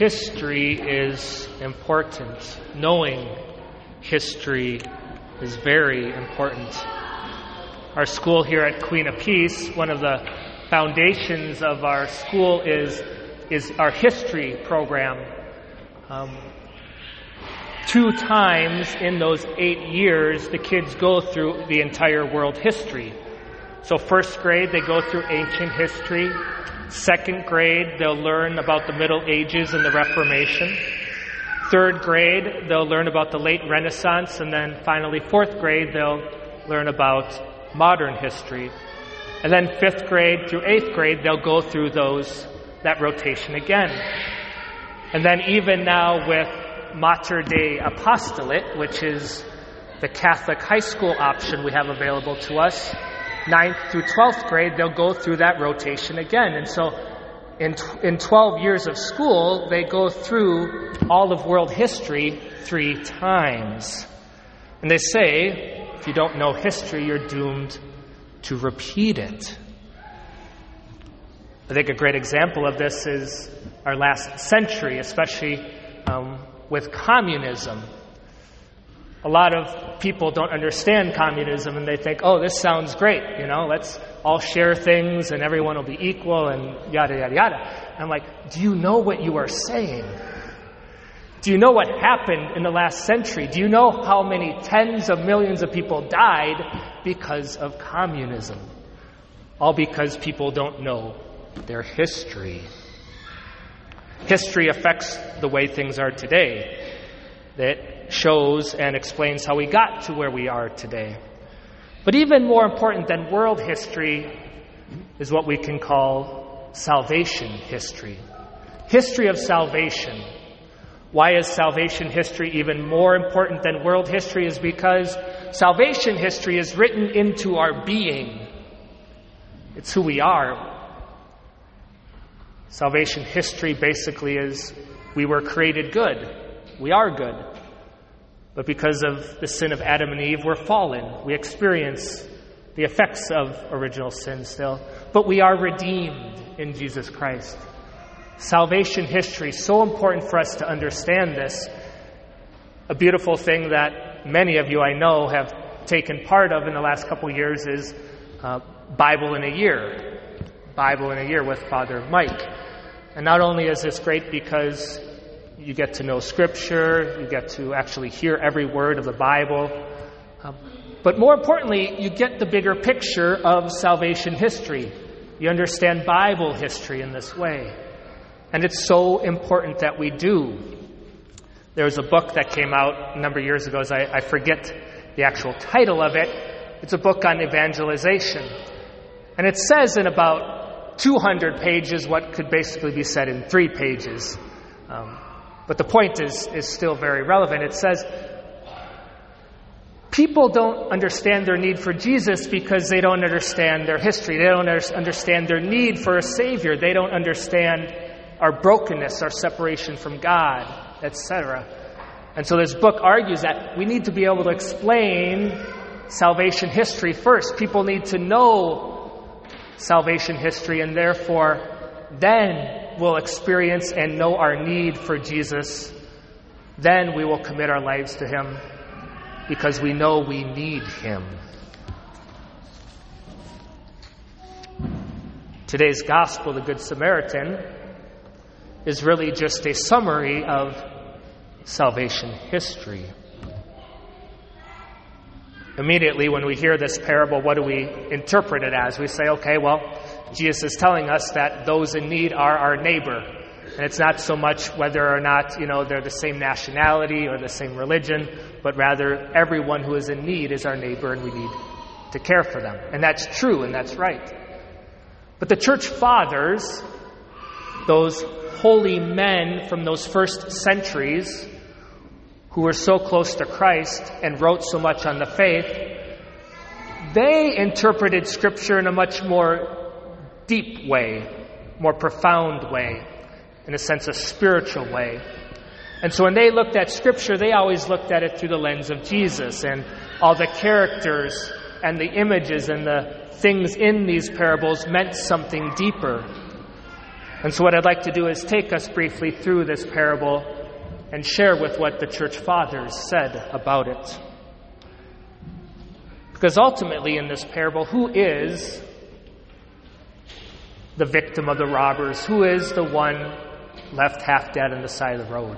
History is important. Knowing history is very important. Our school here at Queen of Peace, one of the foundations of our school is, is our history program. Um, two times in those eight years, the kids go through the entire world history. So, first grade, they go through ancient history. Second grade, they'll learn about the Middle Ages and the Reformation. Third grade, they'll learn about the late Renaissance. And then finally, fourth grade, they'll learn about modern history. And then fifth grade through eighth grade, they'll go through those, that rotation again. And then even now with Mater Dei Apostolate, which is the Catholic high school option we have available to us, 9th through 12th grade, they'll go through that rotation again. And so in, in 12 years of school, they go through all of world history three times. And they say, if you don't know history, you're doomed to repeat it. I think a great example of this is our last century, especially um, with communism. A lot of people don't understand communism and they think, oh, this sounds great, you know, let's all share things and everyone will be equal and yada, yada, yada. I'm like, do you know what you are saying? Do you know what happened in the last century? Do you know how many tens of millions of people died because of communism? All because people don't know their history. History affects the way things are today. That shows and explains how we got to where we are today. But even more important than world history is what we can call salvation history. History of salvation. Why is salvation history even more important than world history? Is because salvation history is written into our being. It's who we are. Salvation history basically is we were created good. We are good. But because of the sin of Adam and Eve, we're fallen. We experience the effects of original sin still. But we are redeemed in Jesus Christ. Salvation history, so important for us to understand this. A beautiful thing that many of you I know have taken part of in the last couple years is uh, Bible in a Year. Bible in a Year with Father Mike. And not only is this great because you get to know Scripture, you get to actually hear every word of the Bible, um, but more importantly, you get the bigger picture of salvation history. You understand Bible history in this way. And it's so important that we do. There was a book that came out a number of years ago, I, I forget the actual title of it. It's a book on evangelization. And it says in about 200 pages what could basically be said in three pages. Um, but the point is, is still very relevant. It says, People don't understand their need for Jesus because they don't understand their history. They don't understand their need for a Savior. They don't understand our brokenness, our separation from God, etc. And so this book argues that we need to be able to explain salvation history first. People need to know salvation history, and therefore, then we'll experience and know our need for Jesus. Then we will commit our lives to Him because we know we need Him. Today's gospel, the Good Samaritan, is really just a summary of salvation history. Immediately, when we hear this parable, what do we interpret it as? We say, okay, well, Jesus is telling us that those in need are our neighbor. And it's not so much whether or not, you know, they're the same nationality or the same religion, but rather everyone who is in need is our neighbor and we need to care for them. And that's true and that's right. But the church fathers, those holy men from those first centuries who were so close to Christ and wrote so much on the faith, they interpreted Scripture in a much more deep way, more profound way, in a sense, a spiritual way. And so when they looked at Scripture, they always looked at it through the lens of Jesus and all the characters and the images and the things in these parables meant something deeper. And so, what I'd like to do is take us briefly through this parable and share with what the church fathers said about it. Because ultimately, in this parable, who is the victim of the robbers? Who is the one left half dead on the side of the road?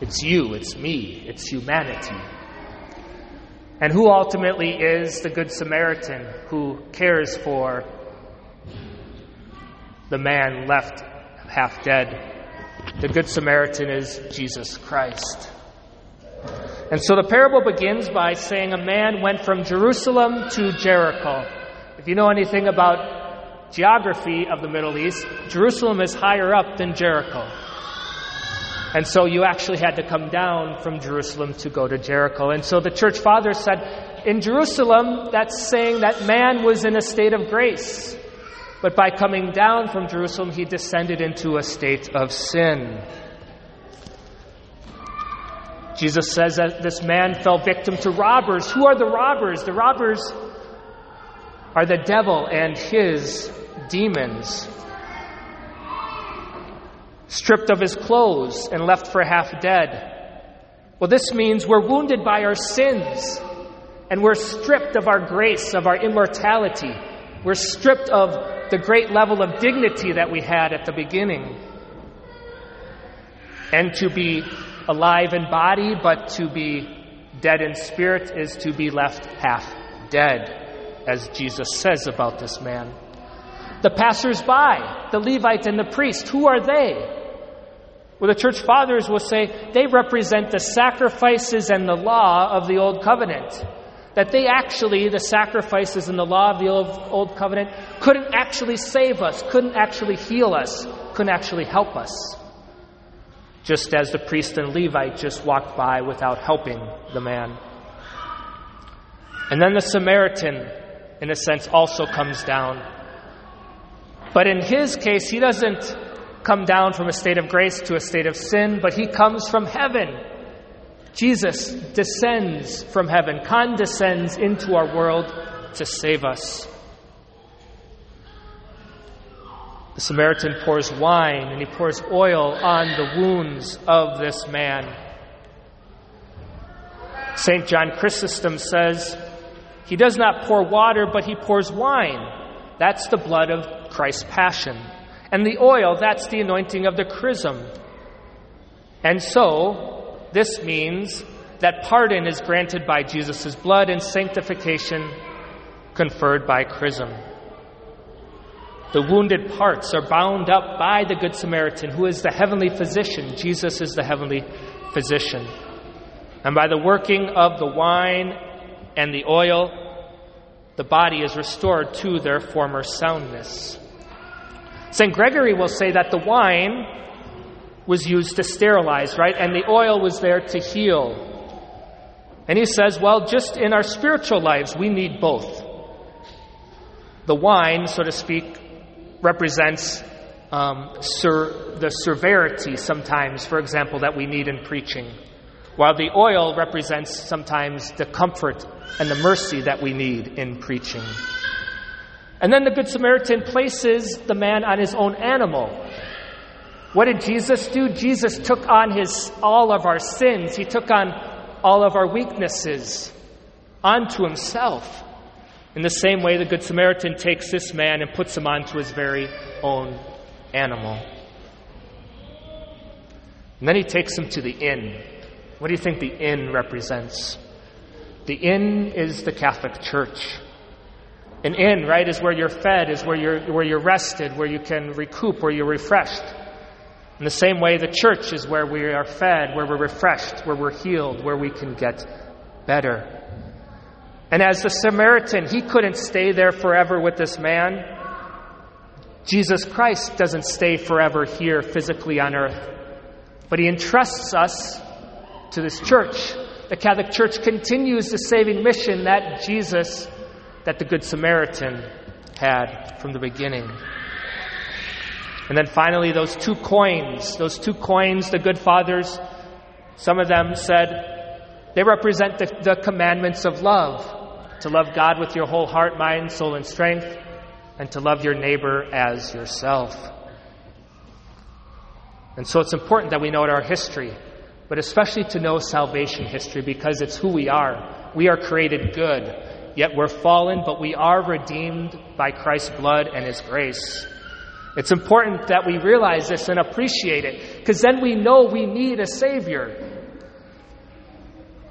It's you, it's me, it's humanity. And who ultimately is the Good Samaritan who cares for the man left half dead? The Good Samaritan is Jesus Christ. And so the parable begins by saying a man went from Jerusalem to Jericho. If you know anything about geography of the Middle East, Jerusalem is higher up than Jericho. And so you actually had to come down from Jerusalem to go to Jericho. And so the church fathers said, in Jerusalem, that's saying that man was in a state of grace. But by coming down from Jerusalem, he descended into a state of sin. Jesus says that this man fell victim to robbers. Who are the robbers? The robbers are the devil and his demons. Stripped of his clothes and left for half dead. Well, this means we're wounded by our sins and we're stripped of our grace, of our immortality. We're stripped of the great level of dignity that we had at the beginning. And to be alive in body, but to be dead in spirit is to be left half dead, as Jesus says about this man. The passers-by, the Levites and the priest, who are they? Well, the church fathers will say they represent the sacrifices and the law of the Old Covenant that they actually, the sacrifices and the law of the old, old, covenant, couldn't actually save us, couldn't actually heal us, couldn't actually help us. Just as the priest and Levite just walked by without helping the man. And then the Samaritan, in a sense, also comes down. But in his case, he doesn't come down from a state of grace to a state of sin, but he comes from heaven Jesus descends from heaven, condescends into our world to save us. The Samaritan pours wine and he pours oil on the wounds of this man. St. John Chrysostom says, He does not pour water, but he pours wine. That's the blood of Christ's passion. And the oil, that's the anointing of the chrism. And so, this means that pardon is granted by Jesus' blood and sanctification conferred by chrism. The wounded parts are bound up by the Good Samaritan, who is the heavenly physician. Jesus is the heavenly physician. And by the working of the wine and the oil, the body is restored to their former soundness. St. Gregory will say that the wine was used to sterilize, right? And the oil was there to heal. And he says, well, just in our spiritual lives, we need both. The wine, so to speak, represents um, the severity sometimes, for example, that we need in preaching, while the oil represents sometimes the comfort and the mercy that we need in preaching. And then the Good Samaritan places the man on his own animal. What did Jesus do? Jesus took on his, all of our sins. He took on all of our weaknesses onto himself. In the same way, the Good Samaritan takes this man and puts him onto his very own animal. And then he takes him to the inn. What do you think the inn represents? The inn is the Catholic Church. An inn, right, is where you're fed, is where you're, where you're rested, where you can recoup, where you're refreshed. In the same way, the church is where we are fed, where we're refreshed, where we're healed, where we can get better. And as the Samaritan, he couldn't stay there forever with this man. Jesus Christ doesn't stay forever here physically on earth, but he entrusts us to this church. The Catholic Church continues the saving mission that Jesus, that the Good Samaritan had from the beginning. And then finally, those two coins, those two coins, the good fathers, some of them said they represent the, the commandments of love to love God with your whole heart, mind, soul, and strength, and to love your neighbor as yourself. And so it's important that we know our history, but especially to know salvation history because it's who we are. We are created good, yet we're fallen, but we are redeemed by Christ's blood and His grace. It's important that we realize this and appreciate it because then we know we need a Savior.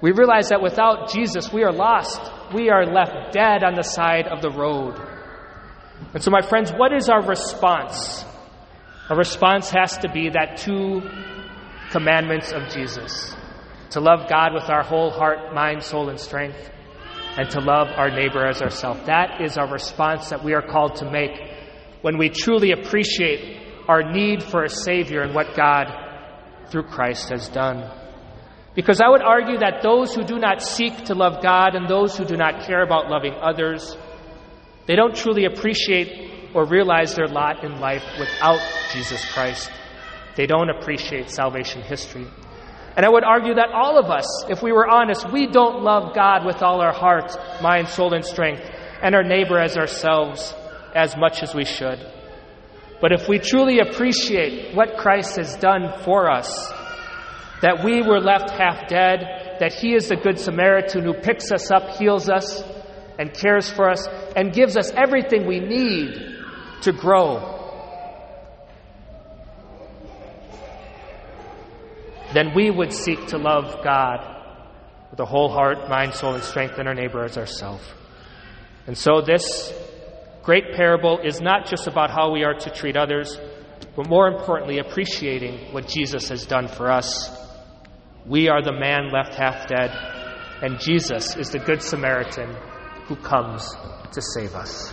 We realize that without Jesus, we are lost. We are left dead on the side of the road. And so, my friends, what is our response? Our response has to be that two commandments of Jesus to love God with our whole heart, mind, soul, and strength, and to love our neighbor as ourselves. That is our response that we are called to make when we truly appreciate our need for a Savior and what God, through Christ, has done. Because I would argue that those who do not seek to love God and those who do not care about loving others, they don't truly appreciate or realize their lot in life without Jesus Christ. They don't appreciate salvation history. And I would argue that all of us, if we were honest, we don't love God with all our heart, mind, soul, and strength, and our neighbor as ourselves as much as we should. But if we truly appreciate what Christ has done for us, that we were left half dead, that He is the Good Samaritan who picks us up, heals us, and cares for us, and gives us everything we need to grow, then we would seek to love God with a whole heart, mind, soul, and strength, and our neighbor as ourselves. And so this great parable is not just about how we are to treat others, but more importantly, appreciating what Jesus has done for us. We are the man left half dead, and Jesus is the Good Samaritan who comes to save us.